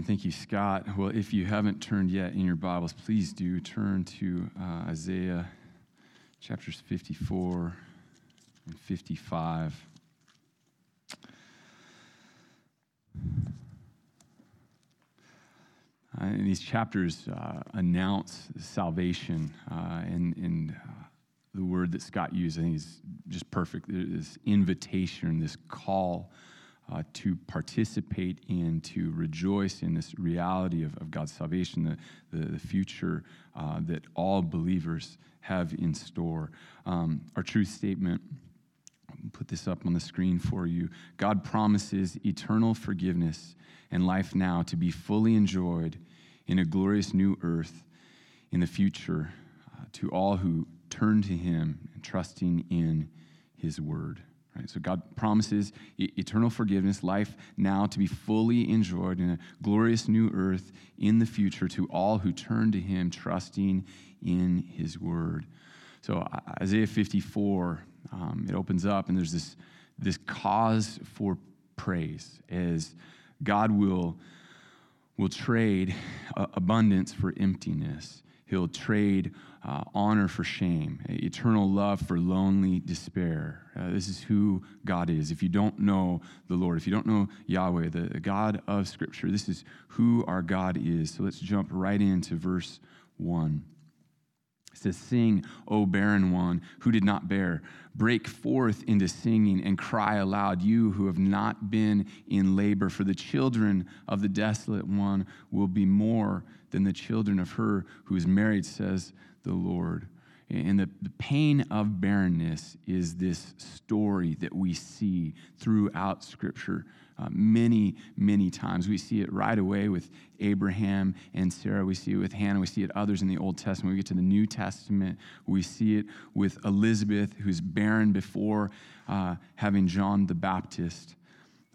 Amen. Thank you, Scott. Well, if you haven't turned yet in your Bibles, please do turn to uh, Isaiah chapters 54 and 55. Uh, and these chapters uh, announce salvation, uh, and, and uh, the word that Scott used, I think, is just perfect. This invitation, this call uh, to participate in, to rejoice in this reality of, of God's salvation, the, the, the future uh, that all believers have in store. Um, our truth statement, put this up on the screen for you. God promises eternal forgiveness and life now to be fully enjoyed in a glorious new earth in the future uh, to all who turn to Him and trusting in His word. Right? So God promises eternal forgiveness, life now to be fully enjoyed in a glorious new earth in the future to all who turn to Him, trusting in His Word. So Isaiah 54, um, it opens up, and there's this this cause for praise as God will will trade abundance for emptiness. He'll trade uh, honor for shame, eternal love for lonely despair. Uh, this is who God is. If you don't know the Lord, if you don't know Yahweh, the, the God of Scripture, this is who our God is. So let's jump right into verse 1. Says, Sing, O barren one who did not bear. Break forth into singing and cry aloud, you who have not been in labor, for the children of the desolate one will be more than the children of her who is married, says the Lord. And the, the pain of barrenness is this story that we see throughout Scripture uh, many, many times. We see it right away with Abraham and Sarah. We see it with Hannah. We see it others in the Old Testament. We get to the New Testament. We see it with Elizabeth, who's barren before uh, having John the Baptist.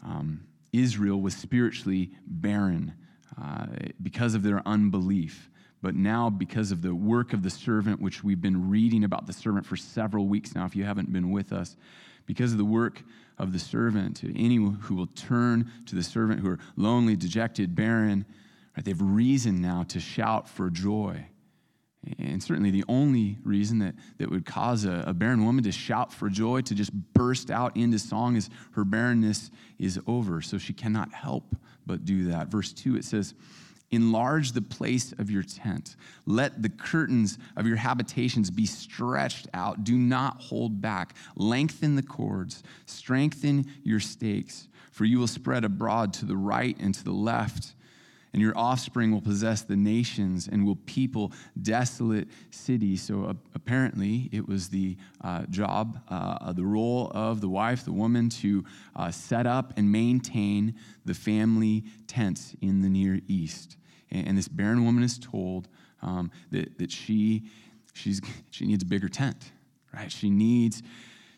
Um, Israel was spiritually barren uh, because of their unbelief. But now, because of the work of the servant, which we've been reading about the servant for several weeks now, if you haven't been with us, because of the work of the servant, to any who will turn to the servant who are lonely, dejected, barren, right, they have reason now to shout for joy. And certainly the only reason that, that would cause a, a barren woman to shout for joy, to just burst out into song, is her barrenness is over. So she cannot help but do that. Verse 2, it says, Enlarge the place of your tent. Let the curtains of your habitations be stretched out. Do not hold back. Lengthen the cords. Strengthen your stakes, for you will spread abroad to the right and to the left. And your offspring will possess the nations and will people desolate cities. So uh, apparently, it was the uh, job, uh, the role of the wife, the woman, to uh, set up and maintain the family tents in the Near East. And, this barren woman is told um, that, that she, she's, she needs a bigger tent, right? She needs,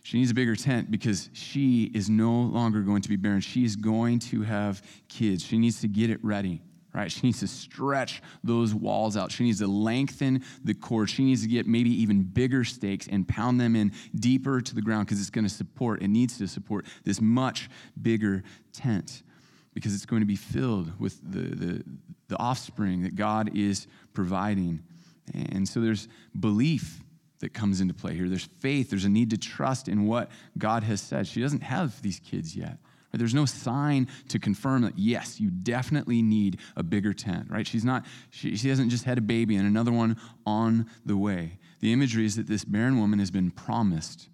she needs a bigger tent because she is no longer going to be barren. She is going to have kids. She needs to get it ready. Right? She needs to stretch those walls out. She needs to lengthen the cord. She needs to get maybe even bigger stakes and pound them in deeper to the ground because it's going to support, it needs to support this much bigger tent because it's going to be filled with the, the, the offspring that God is providing. And so there's belief that comes into play here. There's faith. There's a need to trust in what God has said. She doesn't have these kids yet. There's no sign to confirm that, yes, you definitely need a bigger tent, right? She's not, she, she hasn't just had a baby and another one on the way. The imagery is that this barren woman has been promised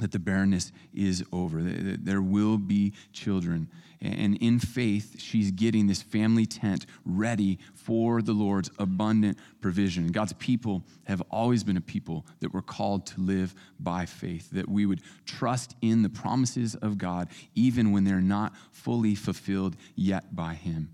that the barrenness is over, there will be children. And in faith, she's getting this family tent ready for the Lord's abundant provision. God's people have always been a people that were called to live by faith, that we would trust in the promises of God, even when they're not fully fulfilled yet by Him.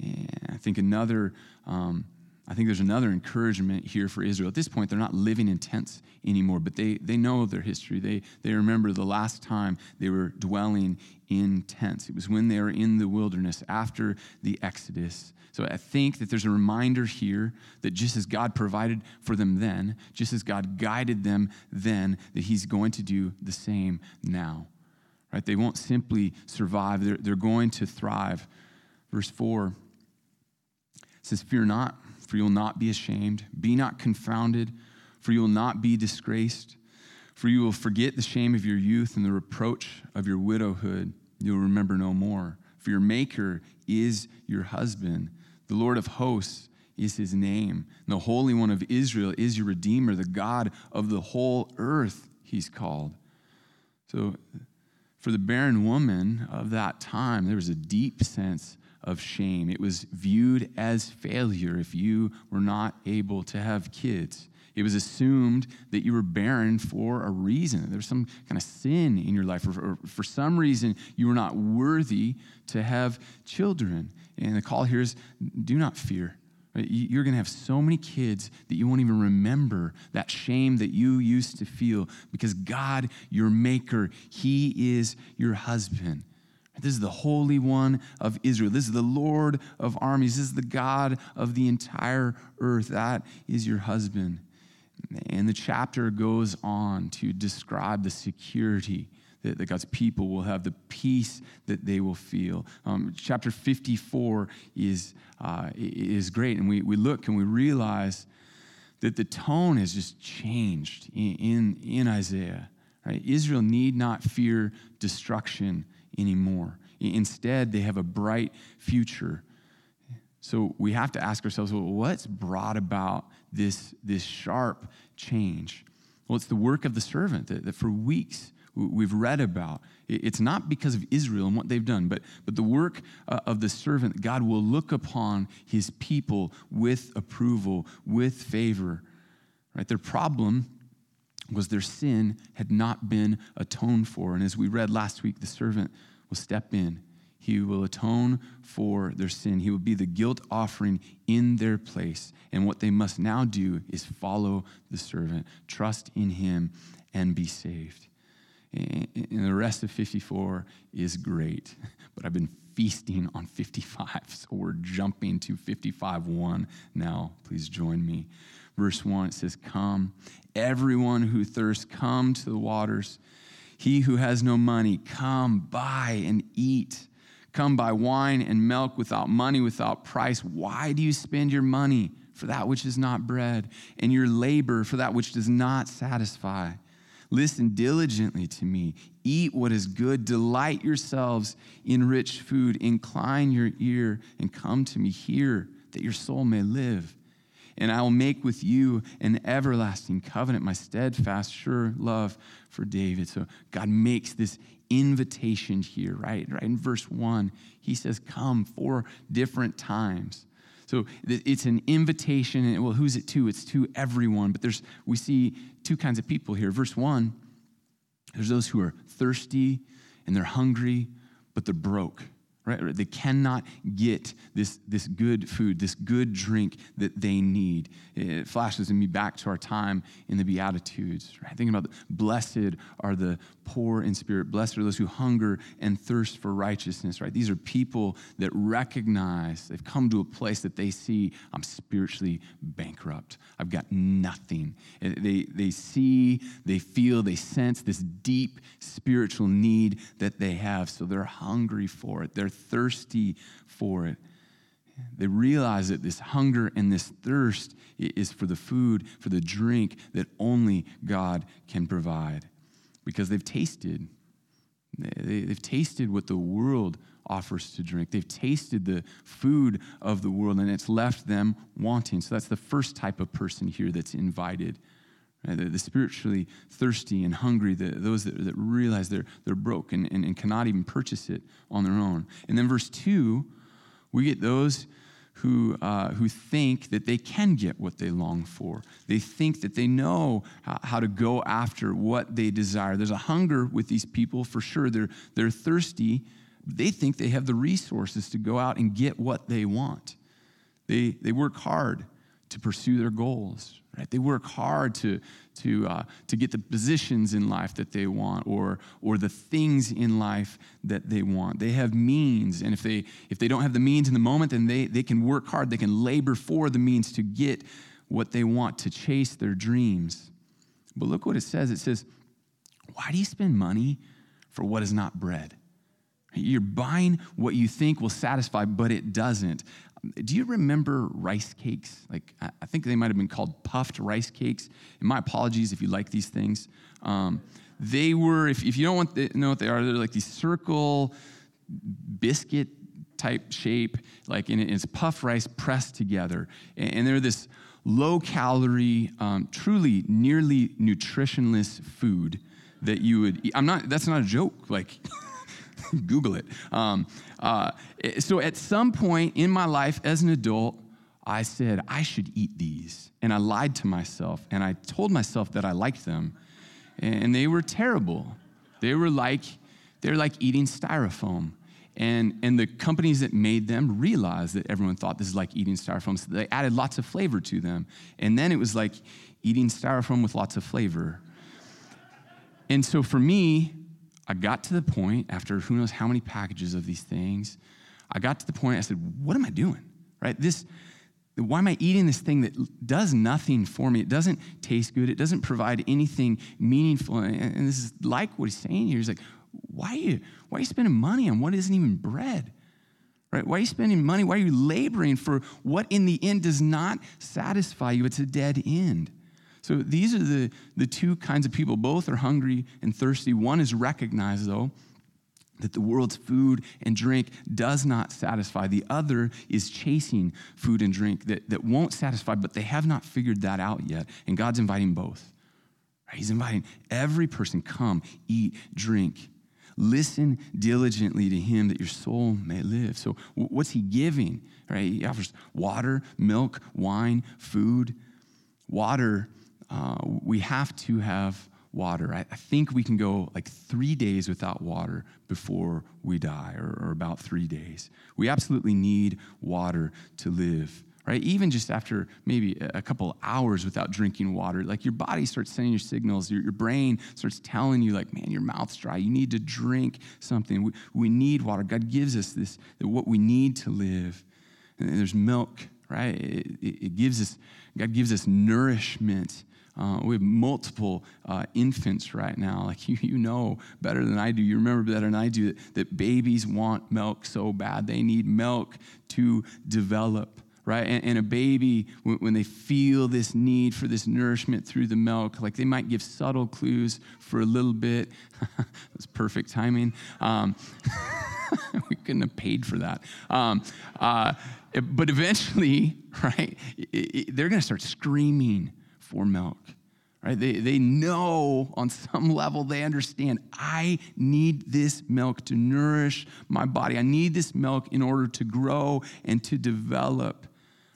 And I think another. Um, I think there's another encouragement here for Israel. At this point, they're not living in tents anymore, but they, they know their history. They, they remember the last time they were dwelling in tents. It was when they were in the wilderness after the Exodus. So I think that there's a reminder here that just as God provided for them then, just as God guided them then, that He's going to do the same now. Right? They won't simply survive, they're, they're going to thrive. Verse 4 says, Fear not, for you will not be ashamed. Be not confounded, for you will not be disgraced. For you will forget the shame of your youth and the reproach of your widowhood. You will remember no more. For your Maker is your husband. The Lord of hosts is his name. And the Holy One of Israel is your Redeemer, the God of the whole earth, he's called. So, for the barren woman of that time, there was a deep sense of shame. It was viewed as failure if you were not able to have kids. It was assumed that you were barren for a reason. There was some kind of sin in your life, or, or for some reason you were not worthy to have children. And the call here is do not fear. Uh, you're going to have so many kids that you won't even remember that shame that you used to feel because God, your maker, He is your husband. This is the Holy One of Israel. This is the Lord of armies. This is the God of the entire earth. That is your husband. And the chapter goes on to describe the security that, that God's people will have, the peace that they will feel. Um, chapter 54 is, uh, is great. And we, we look and we realize that the tone has just changed in, in, in Isaiah. Right? Israel need not fear destruction anymore. Instead, they have a bright future. So we have to ask ourselves, well, what's brought about this, this sharp change? Well, it's the work of the servant that, that for weeks we've read about. It's not because of Israel and what they've done, but, but the work uh, of the servant. God will look upon his people with approval, with favor. Right? Their problem was their sin had not been atoned for. And as we read last week, the servant will step in. He will atone for their sin. He will be the guilt offering in their place. And what they must now do is follow the servant, trust in him, and be saved. And the rest of 54 is great, but I've been feasting on 55, so we're jumping to 55 1 now. Please join me. Verse 1 it says, Come, everyone who thirsts, come to the waters. He who has no money, come buy and eat. Come buy wine and milk without money, without price. Why do you spend your money for that which is not bread, and your labor for that which does not satisfy? Listen diligently to me. Eat what is good. Delight yourselves in rich food. Incline your ear and come to me. Hear that your soul may live. And I will make with you an everlasting covenant, my steadfast, sure love for David. So God makes this invitation here, right? Right in verse one, he says, Come four different times. So it's an invitation, and well, who's it to? It's to everyone. But there's we see two kinds of people here. Verse one, there's those who are thirsty and they're hungry, but they're broke right? They cannot get this, this good food, this good drink that they need. It flashes in me back to our time in the Beatitudes, right? Thinking about the, blessed are the poor in spirit, blessed are those who hunger and thirst for righteousness, right? These are people that recognize, they've come to a place that they see, I'm spiritually bankrupt. I've got nothing. They, they see, they feel, they sense this deep spiritual need that they have, so they're hungry for it. They're thirsty for it. They realize that this hunger and this thirst is for the food, for the drink that only God can provide because they've tasted. They've tasted what the world offers to drink. They've tasted the food of the world and it's left them wanting. So that's the first type of person here that's invited. Right? The, the, spiritually thirsty and hungry, the, those that, that, realize they're, they're broke and, and, and cannot even purchase it on their own. And then verse 2, we get those who, uh, who think that they can get what they long for. They think that they know how, how, to go after what they desire. There's a hunger with these people for sure. They're, they're thirsty. They think they have the resources to go out and get what they want. They, they work hard to pursue their goals. Right? They work hard to, to, uh, to get the positions in life that they want or, or the things in life that they want. They have means, and if they, if they don't have the means in the moment, then they, they can work hard. They can labor for the means to get what they want, to chase their dreams. But look what it says it says, Why do you spend money for what is not bread? You're buying what you think will satisfy, but it doesn't. Do you remember rice cakes? Like, I think they might have been called puffed rice cakes. And my apologies if you like these things. Um, they were, if, if you don't want to know what they are, they're like these circle biscuit type shape, like and it's puffed rice pressed together. And, and they're this low calorie, um, truly nearly nutritionless food that you would eat. I'm not, that's not a joke. Like, Google it. Um, uh, so at some point in my life as an adult, I said, I should eat these. And I lied to myself and I told myself that I liked them. And they were terrible. They were like, they're like eating styrofoam. And, and the companies that made them realized that everyone thought this is like eating styrofoam. So they added lots of flavor to them. And then it was like eating styrofoam with lots of flavor. And so for me, I got to the point after who knows how many packages of these things, I got to the point I said, what am I doing? Right? This, why am I eating this thing that does nothing for me? It doesn't taste good. It doesn't provide anything meaningful. And this is like what he's saying here. He's like, why are you, why are you spending money on what isn't even bread? Right? Why are you spending money? Why are you laboring for what in the end does not satisfy you? It's a dead end. So these are the, the two kinds of people. Both are hungry and thirsty. One is recognized, though, that the world's food and drink does not satisfy. The other is chasing food and drink that, that won't satisfy, but they have not figured that out yet. And God's inviting both. He's inviting every person, come, eat, drink. Listen diligently to him that your soul may live. So, what's he giving? Right? He offers water, milk, wine, food. Water uh, we have to have water. I, I, think we can go like three days without water before we die, or, or about three days. We absolutely need water to live right? Even just after maybe a couple hours without drinking water, like your body starts sending you signals, your, your brain starts telling you, like, man, your mouth's dry. You need to drink something. We, we need water. God gives us this, what we need to live. And there's milk, right? It, it gives us, God gives us nourishment uh, we have multiple uh, infants right now. Like you, you know better than I do. You remember better than I do that, that babies want milk so bad. They need milk to develop, right? And, and a baby, when, when, they feel this need for this nourishment through the milk, like they might give subtle clues for a little bit. That's perfect timing. Um, we couldn't have paid for that. Um, uh, but eventually, right, it, it, they're going to start screaming for milk. Right? They, they know on some level, they understand, I need this milk to nourish my body. I need this milk in order to grow and to develop.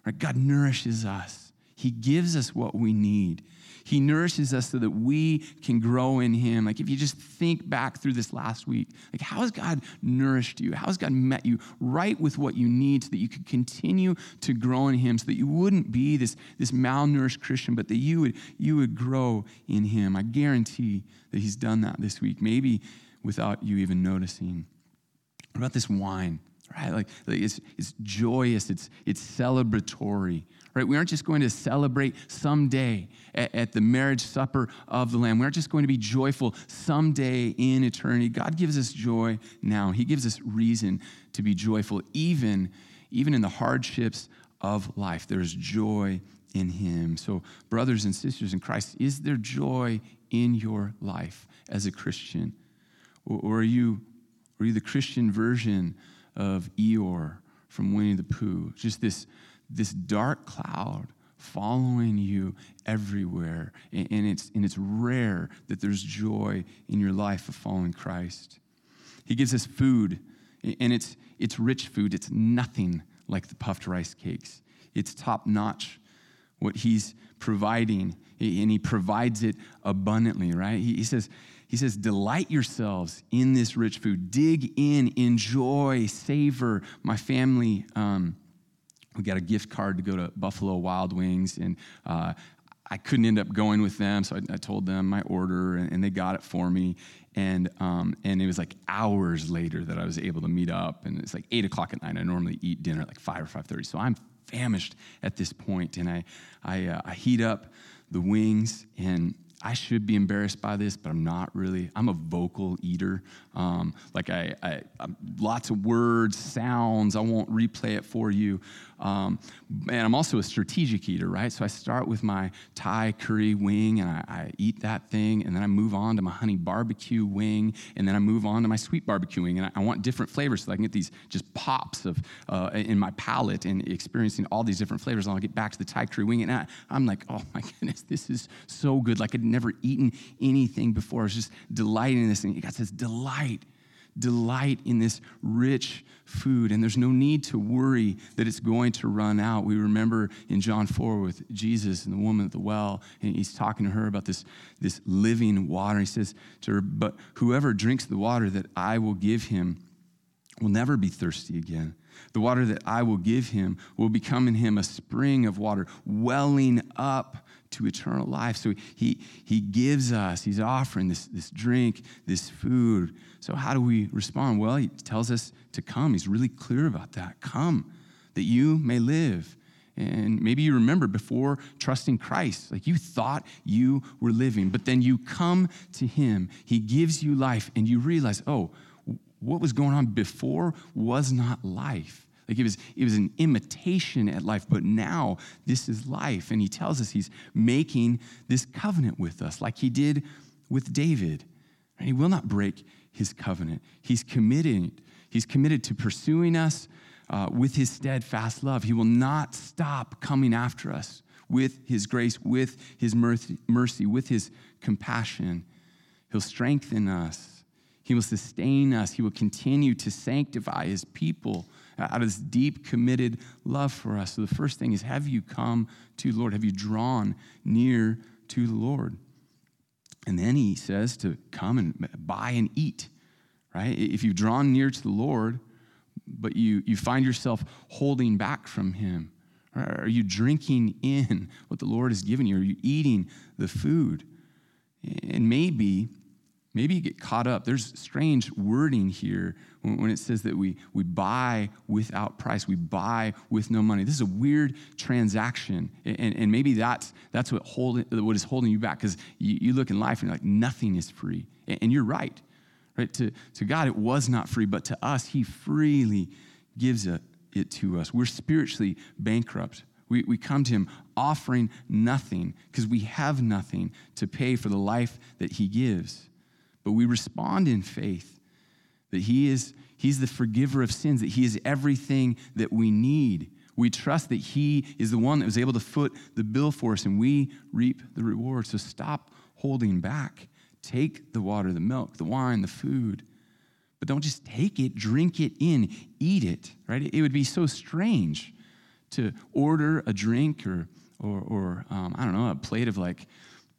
Right? God nourishes us, He gives us what we need. He nourishes us so that we can grow in Him. Like if you just think back through this last week, like how has God nourished you? How has God met you right with what you need so that you could continue to grow in Him, so that you wouldn't be this, this malnourished Christian, but that you would, you would grow in Him? I guarantee that He's done that this week, maybe without you even noticing. What about this wine? Right? Like, like it's, it's joyous, it's, it's celebratory right? We aren't just going to celebrate someday at, at, the marriage supper of the Lamb. We aren't just going to be joyful someday in eternity. God gives us joy now. He gives us reason to be joyful, even, even in the hardships of life. There's joy in Him. So, brothers and sisters in Christ, is there joy in your life as a Christian? Or, or are, you, are you the Christian version of Eeyore from Winnie the Pooh? Just this this dark cloud following you everywhere. And it's, and it's rare that there's joy in your life of following Christ. He gives us food, and it's, it's rich food. It's nothing like the puffed rice cakes, it's top notch what He's providing, and He provides it abundantly, right? He, says, he says, delight yourselves in this rich food. Dig in, enjoy, savor. My family um, we got a gift card to go to Buffalo Wild Wings, and uh, I couldn't end up going with them, so I, I told them my order, and, and, they got it for me. And um, and it was like hours later that I was able to meet up, and it's like eight o'clock at night. I normally eat dinner at like five or five thirty, so I'm famished at this point, and I I, uh, I heat up the wings, and I should be embarrassed by this, but I'm not really. I'm a vocal eater. Um, like I, I, I'm, lots of words, sounds. I won't replay it for you. Um, and I'm also a strategic eater, right? So I start with my Thai curry wing and I, I, eat that thing, and then I move on to my honey barbecue wing, and then I move on to my sweet barbecue wing. And I, I want different flavors so I can get these just pops of uh, in my palate and experiencing all these different flavors. And I'll get back to the Thai curry wing, and I, I'm like, oh my goodness, this is so good. Like I'd never eaten anything before. I was just delighting in this. And got this delight delight in this rich food, and there's no need to worry that it's going to run out. We remember in John 4 with Jesus and the woman at the well, and he's talking to her about this, this living water. He says to her, But whoever drinks the water that I will give him will never be thirsty again. The water that I will give him will become in him a spring of water welling up to eternal life. So he, he gives us, he's offering this, this drink, this food. So, how do we respond? Well, he tells us to come. He's really clear about that. Come, that you may live. And maybe you remember before trusting Christ, like you thought you were living, but then you come to Him. He gives you life, and you realize, oh, what was going on before was not life. Like it was, it was an imitation at life, but now this is life. And he tells us he's making this covenant with us, like he did with David. And he will not break his covenant. He's committed. He's committed to pursuing us uh, with his steadfast love. He will not stop coming after us with his grace, with his mercy, mercy with his compassion. He'll strengthen us. He will sustain us. He will continue to sanctify his people out of this deep, committed love for us. So the first thing is have you come to the Lord? Have you drawn near to the Lord? And then he says to come and buy and eat, right? If you've drawn near to the Lord, but you, you find yourself holding back from him, are you drinking in what the Lord has given you? Are you eating the food? And maybe Maybe you get caught up. There's strange wording here when it says that we, we buy without price, we buy with no money. This is a weird transaction. And, and maybe that's, that's what, hold, what is holding you back because you, you look in life and you're like, nothing is free. And you're right. right? To, to God, it was not free, but to us, He freely gives it, it to us. We're spiritually bankrupt. We, we come to Him offering nothing because we have nothing to pay for the life that He gives but we respond in faith that He is He's the forgiver of sins, that He is everything that we need. We trust that He is the one that was able to foot the bill for us, and we reap the reward. So stop holding back. Take the water, the milk, the wine, the food, but don't just take it, drink it in, eat it, right? It would be so strange to order a drink or, or, or um, I don't know, a plate of like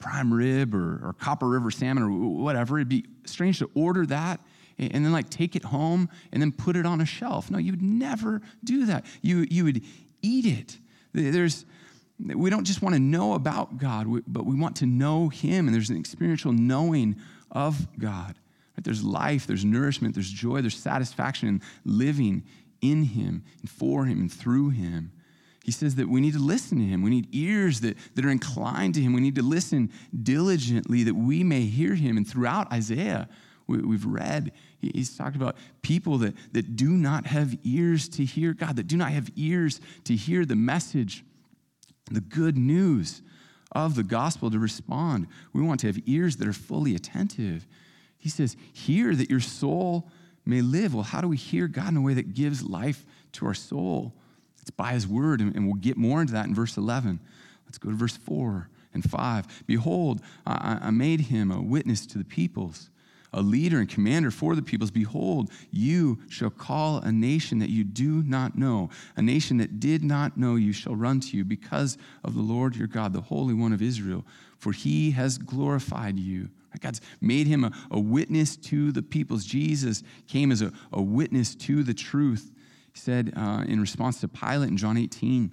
prime rib or, or Copper River salmon or whatever. It'd be strange to order that and then like take it home and then put it on a shelf. No, you would never do that. You, you would eat it. There's, we don't just want to know about God, but we want to know Him, and there's an experiential knowing of God. Right? There's life, there's nourishment, there's joy, there's satisfaction in living in Him and for Him and through Him. He says that we need to listen to him. We need ears that, that are inclined to him. We need to listen diligently that we may hear him. And throughout Isaiah, we, have read, he's talked about people that, that do not have ears to hear God, that do not have ears to hear the message, the good news of the gospel to respond. We want to have ears that are fully attentive. He says, Hear that your soul may live. Well, how do we hear God in a way that gives life to our soul? It's by his word, and we'll get more into that in verse 11. Let's go to verse 4 and 5. Behold, I, made him a witness to the peoples, a leader and commander for the peoples. Behold, you shall call a nation that you do not know, a nation that did not know you shall run to you because of the Lord your God, the Holy One of Israel, for he has glorified you. God's made him a, a witness to the peoples. Jesus came as a, a witness to the truth. He said uh, in response to Pilate in John 18,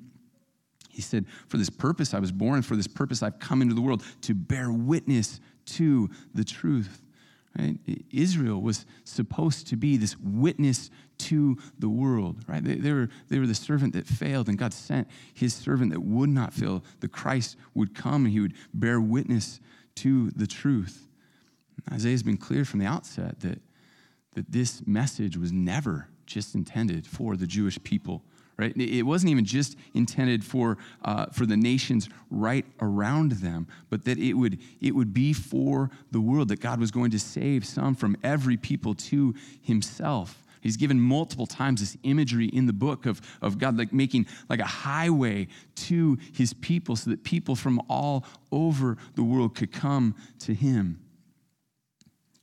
he said, For this purpose I was born, and for this purpose I've come into the world to bear witness to the truth. Right? Israel was supposed to be this witness to the world, right? They, they, were, they were the servant that failed, and God sent his servant that would not fail. The Christ would come and he would bear witness to the truth. Isaiah's been clear from the outset that, that this message was never just intended for the Jewish people right? It wasn't even just intended for, uh, for the nations right around them, but that it would, it would be for the world, that God was going to save some from every people to himself. He's given multiple times this imagery in the book of, of God like making like a highway to his people so that people from all over the world could come to him.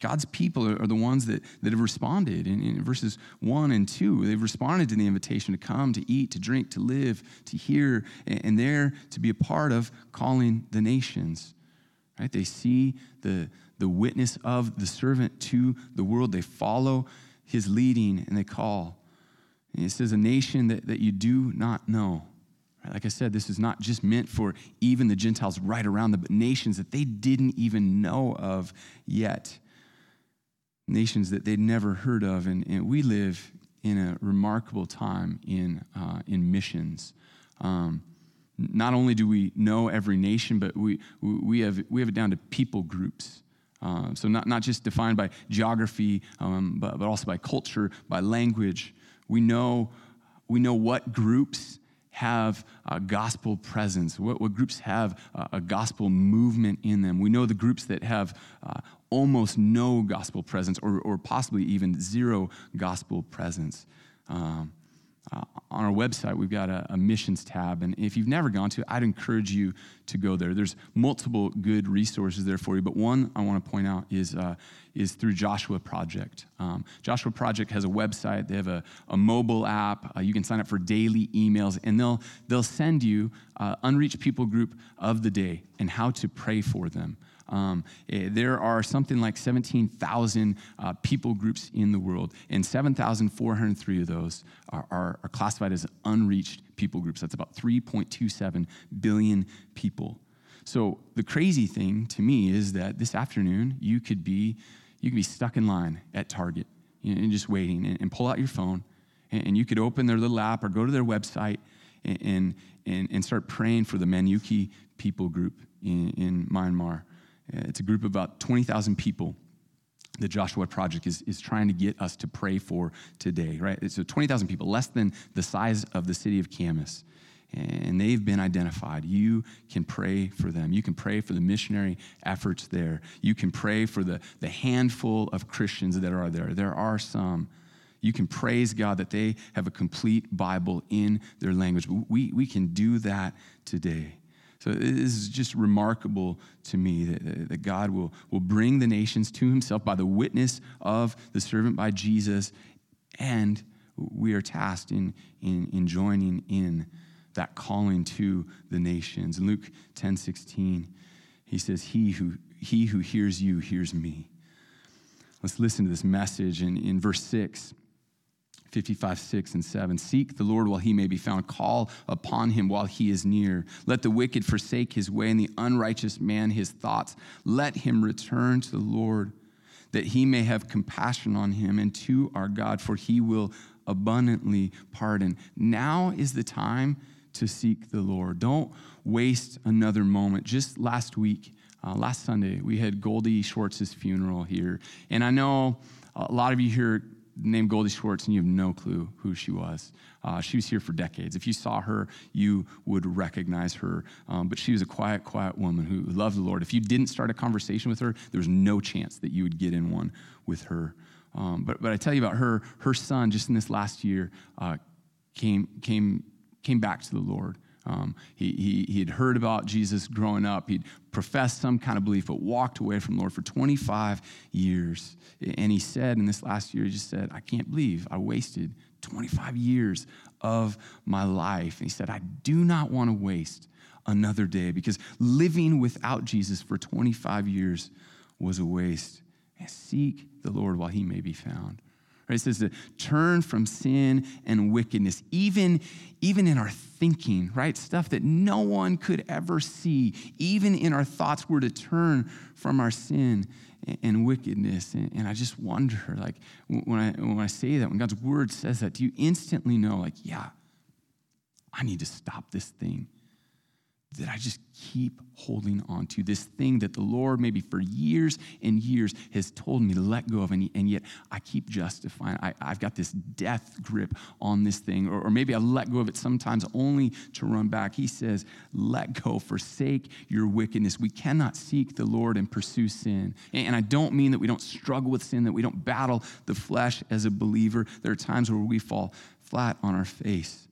God's people are, the ones that, that have responded. In, in, verses 1 and 2, they've responded to the invitation to come, to eat, to drink, to live, to hear, and, and there to be a part of calling the nations. Right? They see the, the witness of the servant to the world. They follow his leading and they call. And it says, a nation that, that you do not know. Like I said, this is not just meant for even the Gentiles right around them, but nations that they didn't even know of yet nations that they'd never heard of. And, and we live in a remarkable time in, uh, in missions. Um, not only do we know every nation, but we, we, have, we have it down to people groups. Uh, so, not, not just defined by geography, um, but, but also by culture, by language. We know, we know what groups have a gospel presence, what, what groups have a, a, gospel movement in them. We know the groups that have uh, almost no gospel presence or, or possibly even zero gospel presence. Um, uh, on our website, we've got a, a, missions tab. And if you've never gone to it, I'd encourage you to go there. There's multiple good resources there for you. But one I want to point out is, uh, is through Joshua Project. Um, Joshua Project has a website, they have a, a mobile app. Uh, you can sign up for daily emails, and they'll, they'll send you uh, unreached people group of the day and how to pray for them. Um, eh, there are something like 17,000 uh, people groups in the world, and 7,403 of those are, are, are classified as unreached people groups. That's about 3.27 billion people. So the crazy thing to me is that this afternoon you could be you could be stuck in line at Target and just waiting and, pull out your phone and, you could open their little app or go to their website and, and, and start praying for the Manyuki people group in, in Myanmar. Uh, it's a group of about 20,000 people the Joshua Project is, is trying to get us to pray for today, right? So uh, 20,000 people, less than the size of the city of Camas. And they've been identified. You can pray for them. You can pray for the missionary efforts there. You can pray for the, the handful of Christians that are there. There are some. You can praise God that they have a complete Bible in their language. We, we can do that today. So it is just remarkable to me that, that God will, will bring the nations to himself by the witness of the servant by Jesus, and we are tasked in, in, in joining in that calling to the nations. In Luke 10 16, he says, He who, he who hears you hears me. Let's listen to this message in, in verse 6. 55, 6, and 7. Seek the Lord while he may be found. Call upon him while he is near. Let the wicked forsake his way and the unrighteous man his thoughts. Let him return to the Lord that he may have compassion on him and to our God, for he will abundantly pardon. Now is the time to seek the Lord. Don't waste another moment. Just last week, uh, last Sunday, we had Goldie Schwartz's funeral here. And I know a lot of you here named Goldie Schwartz and you have no clue who she was. Uh, she was here for decades. If you saw her, you would recognize her. Um, but she was a quiet, quiet woman who loved the Lord. If you didn't start a conversation with her, there was no chance that you would get in one with her. Um, but, but I tell you about her, her son just in this last year uh, came, came, came back to the Lord. Um, he, he, he had heard about Jesus growing up. He'd professed some kind of belief, but walked away from the Lord for 25 years. And he said in this last year, he just said, I can't believe I wasted 25 years of my life. And he said, I do not want to waste another day because living without Jesus for 25 years was a waste. And seek the Lord while he may be found. Right? It says to turn from sin and wickedness, even, even in our thinking, right? Stuff that no one could ever see. Even in our thoughts, we're to turn from our sin and, wickedness. And, and, I just wonder, like, when I, when I say that, when God's word says that, do you instantly know, like, yeah, I need to stop this thing that I just keep holding on to. This thing that the Lord, maybe for years and years, has told me to let go of, and, yet I keep justifying. I, have got this death grip on this thing, or, or maybe I let go of it sometimes only to run back. He says, Let go, forsake your wickedness. We cannot seek the Lord and pursue sin. And, and I don't mean that we don't struggle with sin, that we don't battle the flesh as a believer. There are times where we fall flat on our face.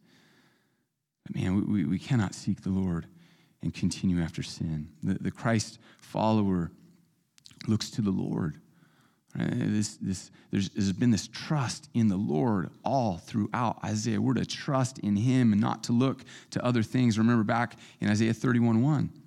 But man, we, we, we cannot seek the Lord and continue after sin. The, the Christ follower looks to the Lord. Right? This, this, there's, there's been this trust in the Lord all throughout Isaiah. We're to trust in Him and not to look to other things. Remember back in Isaiah 31 1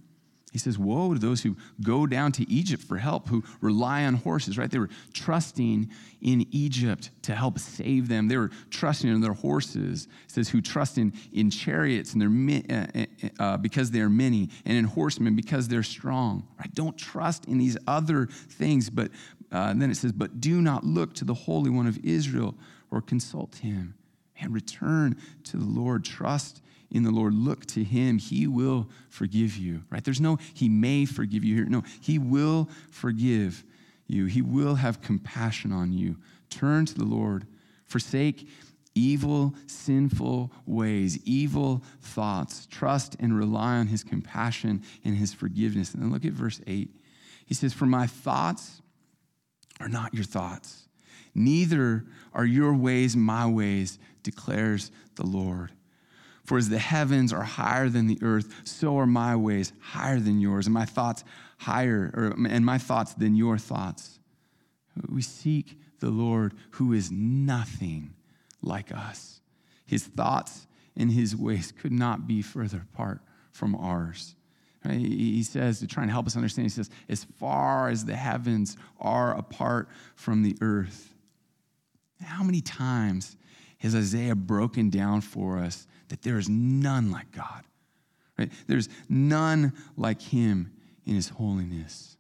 he says, Woe to those who go down to Egypt for help, who rely on horses, right? They were trusting in Egypt to help save them. They were trusting in their horses. Says, Who trust in, in chariots and their, uh, uh, uh, because they are many, and in horsemen because they're strong, right? Don't trust in these other things. But uh, then it says, But do not look to the Holy One of Israel or consult him. And return to the Lord. Trust in the Lord, look to him. He will forgive you, right? There's no, he may forgive you here. No, he will forgive you. He will have compassion on you. Turn to the Lord. Forsake evil, sinful ways, evil thoughts. Trust and rely on his compassion and his forgiveness. And then look at verse 8. He says, For my thoughts are not your thoughts, neither are your ways my ways, declares the Lord. For as the heavens are higher than the earth, so are my ways higher than yours, and my thoughts higher, or, and my thoughts than your thoughts. We seek the Lord who is nothing like us. His thoughts and his ways could not be further apart from ours. He says, to try and help us understand, he says, as far as the heavens are apart from the earth. How many times has Isaiah broken down for us that there is none like God. Right? There's none like him in his holiness.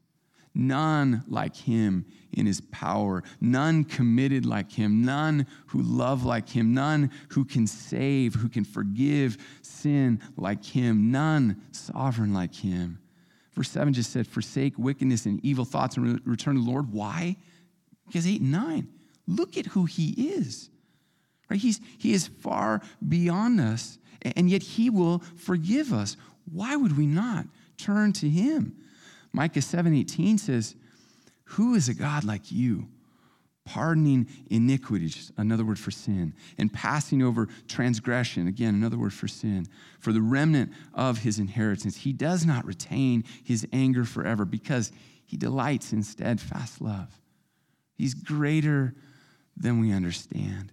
None like him in his power. None committed like him. None who love like him. None who can save, who can forgive sin like him. None sovereign like him. Verse 7 just said, Forsake wickedness and evil thoughts and return to the Lord. Why? Because 8 and 9, look at who he is. Right? He's, he is far beyond us, and yet he will forgive us. Why would we not turn to him? Micah 7:18 says, Who is a God like you? Pardoning iniquity, just another word for sin, and passing over transgression, again, another word for sin, for the remnant of his inheritance. He does not retain his anger forever because he delights in steadfast love. He's greater than we understand.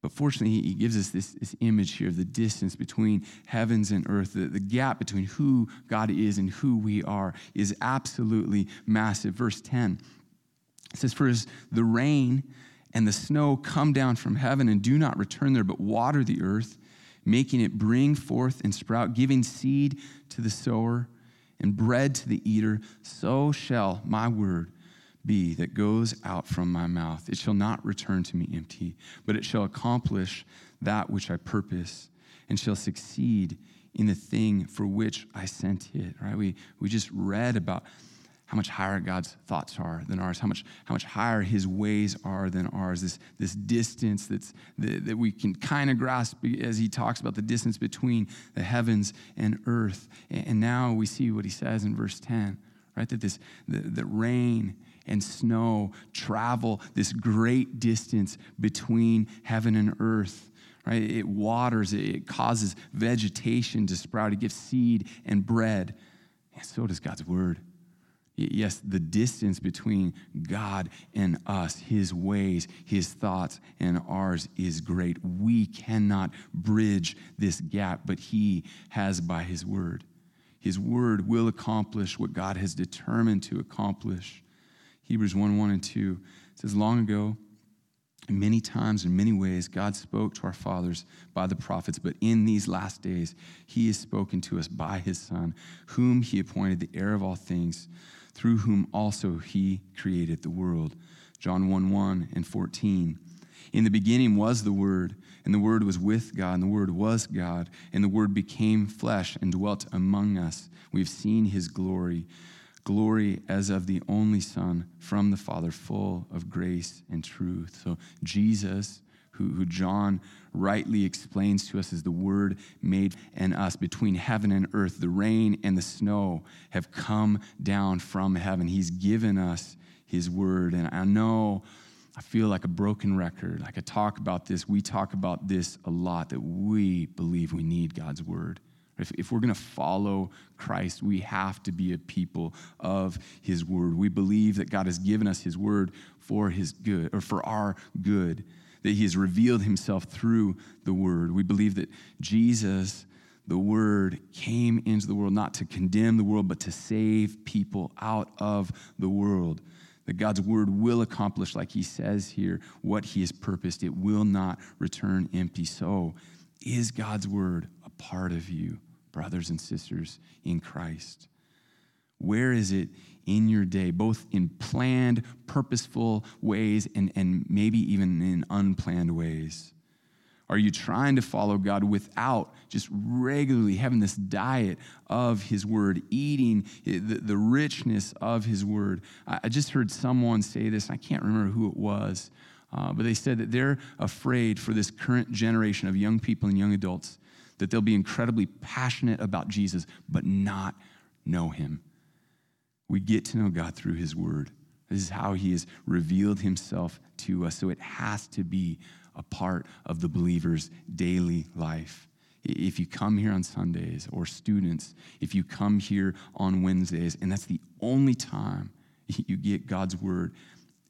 But fortunately, he gives us this, this image here of the distance between heavens and earth. The, the gap between who God is and who we are is absolutely massive. Verse 10 says, For as the rain and the snow come down from heaven and do not return there, but water the earth, making it bring forth and sprout, giving seed to the sower and bread to the eater, so shall my word be that goes out from my mouth. It shall not return to me empty, but it shall accomplish that which I purpose and shall succeed in the thing for which I sent it. Right? We, we just read about how much higher God's thoughts are than ours, how much, how much higher his ways are than ours, this, this distance that's, that, that we can kind of grasp as he talks about the distance between the heavens and earth. And now we see what he says in verse 10, right? That this, the, the rain and snow travel this great distance between heaven and earth. Right? It waters, it causes vegetation to sprout, it gives seed and bread. And so does God's word. Yes, the distance between God and us, His ways, His thoughts, and ours is great. We cannot bridge this gap, but He has by His word. His word will accomplish what God has determined to accomplish. Hebrews 1 1 and 2 says, Long ago, many times in many ways, God spoke to our fathers by the prophets, but in these last days, He has spoken to us by His Son, whom He appointed the heir of all things, through whom also He created the world. John 1 1 and 14. In the beginning was the Word, and the Word was with God, and the Word was God, and the Word became flesh and dwelt among us. We've seen his glory, glory as of the only Son from the Father, full of grace and truth. So, Jesus, who, who John rightly explains to us as the Word made and us between heaven and earth, the rain and the snow have come down from heaven. He's given us his Word. And I know I feel like a broken record. Like I talk about this, we talk about this a lot that we believe we need God's word. If, if we're going to follow Christ, we have to be a people of his word. We believe that God has given us his word for his good, or for our good, that he has revealed himself through the word. We believe that Jesus, the word, came into the world not to condemn the world, but to save people out of the world that God's word will accomplish, like he says here, what he has purposed. It will not return empty. So, is God's word a part of you, brothers and sisters in Christ? Where is it in your day, both in planned, purposeful ways and, and maybe even in unplanned ways? Are you trying to follow God without just regularly having this diet of His Word, eating the, the richness of His Word? I just heard someone say this, I can't remember who it was, uh, but they said that they're afraid for this current generation of young people and young adults that they'll be incredibly passionate about Jesus, but not know Him. We get to know God through His Word. This is how He has revealed Himself to us. So it has to be a part of the believer's daily life. If you come here on Sundays, or students, if you come here on Wednesdays, and that's the only time you get God's word,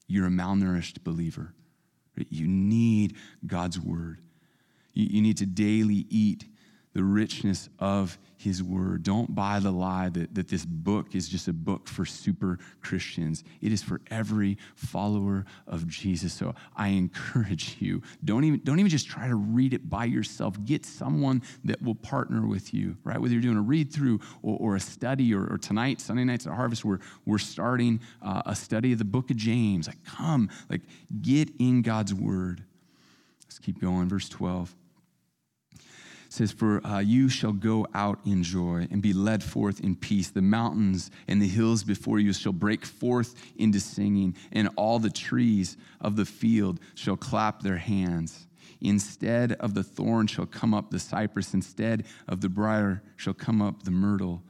you're a malnourished believer. You need God's word. You need to daily eat the richness of his word. Don't buy the lie that, that this book is just a book for super Christians. It is for every follower of Jesus. So I encourage you, don't even, don't even just try to read it by yourself. Get someone that will partner with you, right? Whether you're doing a read through or, or, a study, or, or, tonight, Sunday nights at Harvest, we're, we're starting uh, a study of the book of James. Like, come, like, get in God's word. Let's keep going. Verse 12 says, For uh, you shall go out in joy and be led forth in peace. The mountains and the hills before you shall break forth into singing, and all the trees of the field shall clap their hands. Instead of the thorn shall come up the cypress, instead of the briar shall come up the myrtle.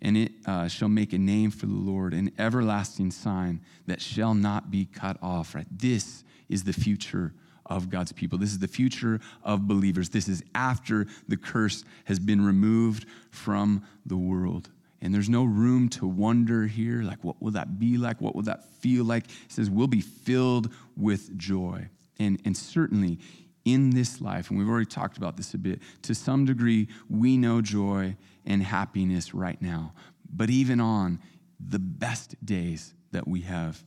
And it uh, shall make a name for the Lord, an everlasting sign that shall not be cut off. Right? This is the future of God's people. This is the future of believers. This is after the curse has been removed from the world. And there's no room to wonder here, like, what will that be like? What will that feel like? It says, we'll be filled with joy. And, and certainly in this life, and we've already talked about this a bit, to some degree, we know joy and happiness right now. But even on the best days that we have,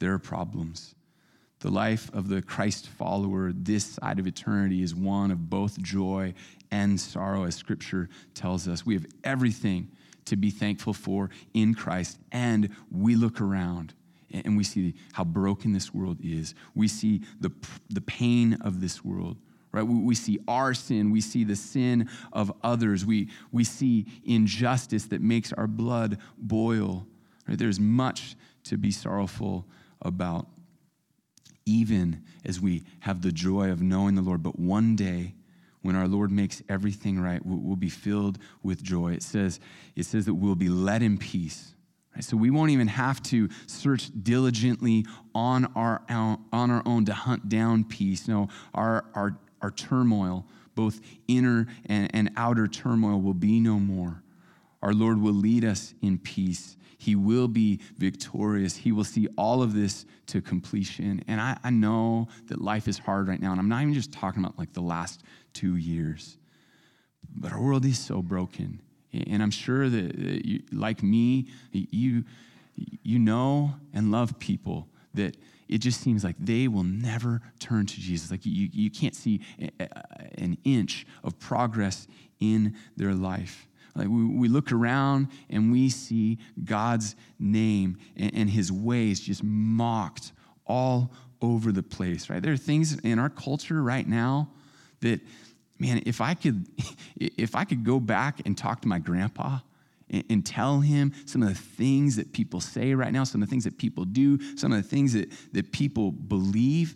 there are problems the life of the Christ follower this side of eternity is one of both joy and sorrow, as scripture tells us. We have everything to be thankful for in Christ, and we look around and we see how broken this world is. We see the, the pain of this world. Right? We, see our sin. We see the sin of others. We, we see injustice that makes our blood boil. Right? There's much to be sorrowful about even as we have the joy of knowing the Lord. But one day, when our Lord makes everything right, we'll be filled with joy. It says, it says that we'll be led in peace. Right? So we won't even have to search diligently on our, on our own to hunt down peace. No, our, our, our turmoil, both inner and, and outer turmoil, will be no more. Our Lord will lead us in peace he will be victorious. He will see all of this to completion. And I, I know that life is hard right now. And I'm not even just talking about like the last two years, but our world is so broken. And I'm sure that, you, like me, you, you know and love people that it just seems like they will never turn to Jesus. Like you, you can't see an inch of progress in their life. Like we, we look around and we see God's name and, and his ways just mocked all over the place, right? There are things in our culture right now that, man, if I could, if I could go back and talk to my grandpa and, and tell him some of the things that people say right now, some of the things that people do, some of the things that, that people believe,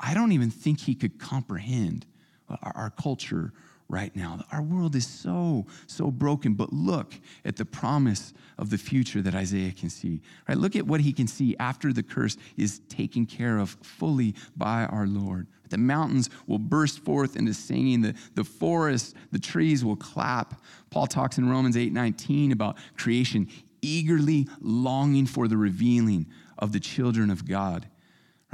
I don't even think he could comprehend our, our culture right now. Our world is so, so broken, but look at the promise of the future that Isaiah can see. Right? Look at what he can see after the curse is taken care of fully by our Lord. The mountains will burst forth into singing, the, the forests, the trees will clap. Paul talks in Romans 8 19 about creation eagerly longing for the revealing of the children of God.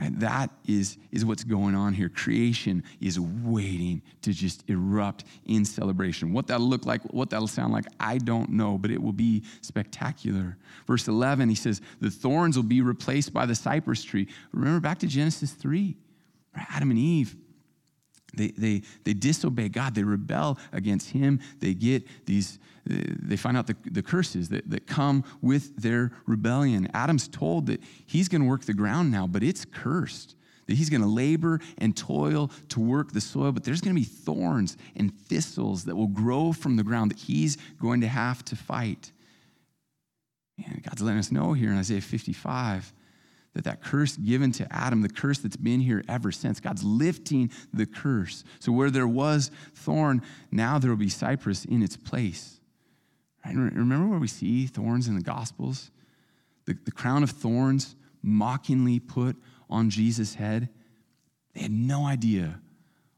Right? That is, is what's going on here. Creation is waiting to just erupt in celebration. What that'll look like, what that'll sound like, I don't know, but it will be spectacular. Verse 11, he says, The thorns will be replaced by the cypress tree. Remember back to Genesis 3, right? Adam and Eve they, they, they disobey God. They rebel against Him. They get these, they find out the, the curses that, that come with their rebellion. Adam's told that he's going to work the ground now, but it's cursed. That he's going to labor and toil to work the soil, but there's going to be thorns and thistles that will grow from the ground that he's going to have to fight. And God's letting us know here in Isaiah 55 that that curse given to Adam, the curse that's been here ever since, God's lifting the curse. So where there was thorn, now there will be cypress in its place. Right? Remember where we see thorns in the Gospels? The, the crown of thorns mockingly put on Jesus' head. They had no idea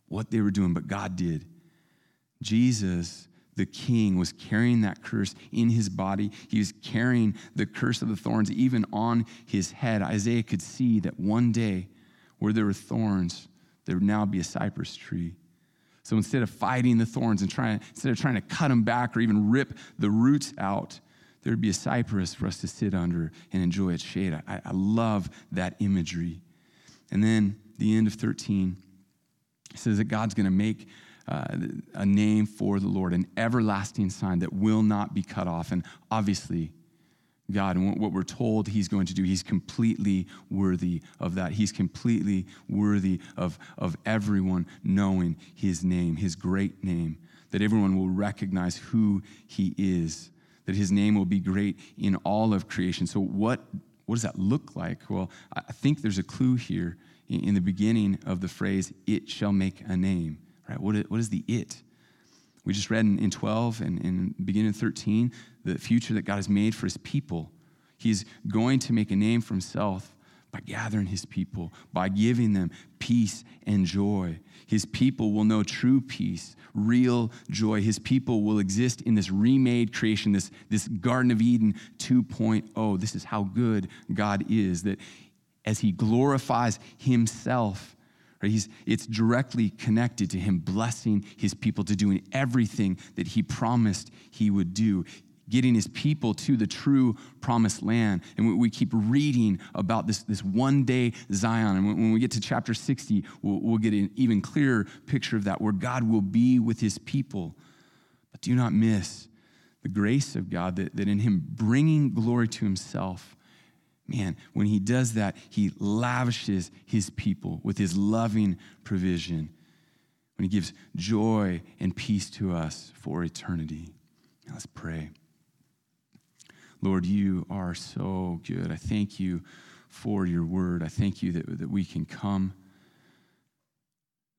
what they were doing, but God did. Jesus the king was carrying that curse in his body. He was carrying the curse of the thorns even on his head. Isaiah could see that one day where there were thorns, there would now be a cypress tree. So instead of fighting the thorns and trying, instead of trying to cut them back or even rip the roots out, there would be a cypress for us to sit under and enjoy its shade. I, I love that imagery. And then the end of 13 says that God's going to make uh, a name for the Lord, an everlasting sign that will not be cut off. And obviously, God and what we're told He's going to do, He's completely worthy of that. He's completely worthy of, of everyone knowing His name, His great name, that everyone will recognize who He is, that His name will be great in all of creation. So, what, what does that look like? Well, I think there's a clue here in the beginning of the phrase, it shall make a name. Right? What is, what is the it? We just read in, in 12 and in beginning of 13 the future that God has made for his people. He's going to make a name for himself by gathering his people, by giving them peace and joy. His people will know true peace, real joy. His people will exist in this remade creation, this, this Garden of Eden 2.0. This is how good God is, that as he glorifies himself, Right? He's, it's directly connected to him blessing his people to doing everything that he promised he would do, getting his people to the true promised land. And we, keep reading about this, this one day Zion. And when, when we get to chapter 60, we'll, we'll get an even clearer picture of that, where God will be with his people. But do not miss the grace of God that, that in him bringing glory to himself, Man, when he does that, he lavishes his people with his loving provision. When he gives joy and peace to us for eternity. Now let's pray. Lord, you are so good. I thank you for your word. I thank you that, that we can come.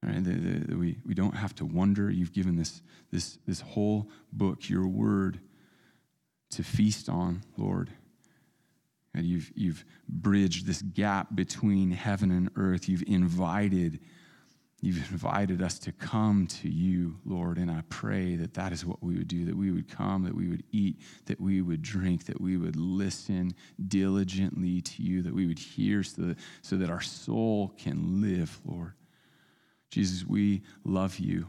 Right, that, that we, we don't have to wonder. You've given this, this, this whole book, your word, to feast on, Lord. And you've, you've bridged this gap between heaven and earth. You've invited, you've invited us to come to you, Lord. And I pray that that is what we would do, that we would come, that we would eat, that we would drink, that we would listen diligently to you, that we would hear so that, so that our soul can live, Lord. Jesus, we love you.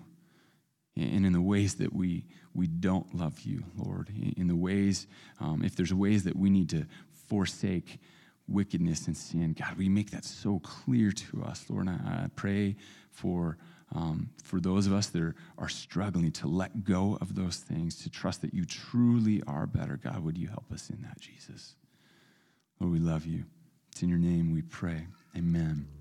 And in the ways that we, we don't love you, Lord, in the ways, um, if there's ways that we need to forsake wickedness and sin. God, we make that so clear to us, Lord. And I, pray for, um, for those of us that are, are struggling to let go of those things, to trust that you truly are better. God, would you help us in that, Jesus? Lord, we love you. It's in your name we pray. Amen.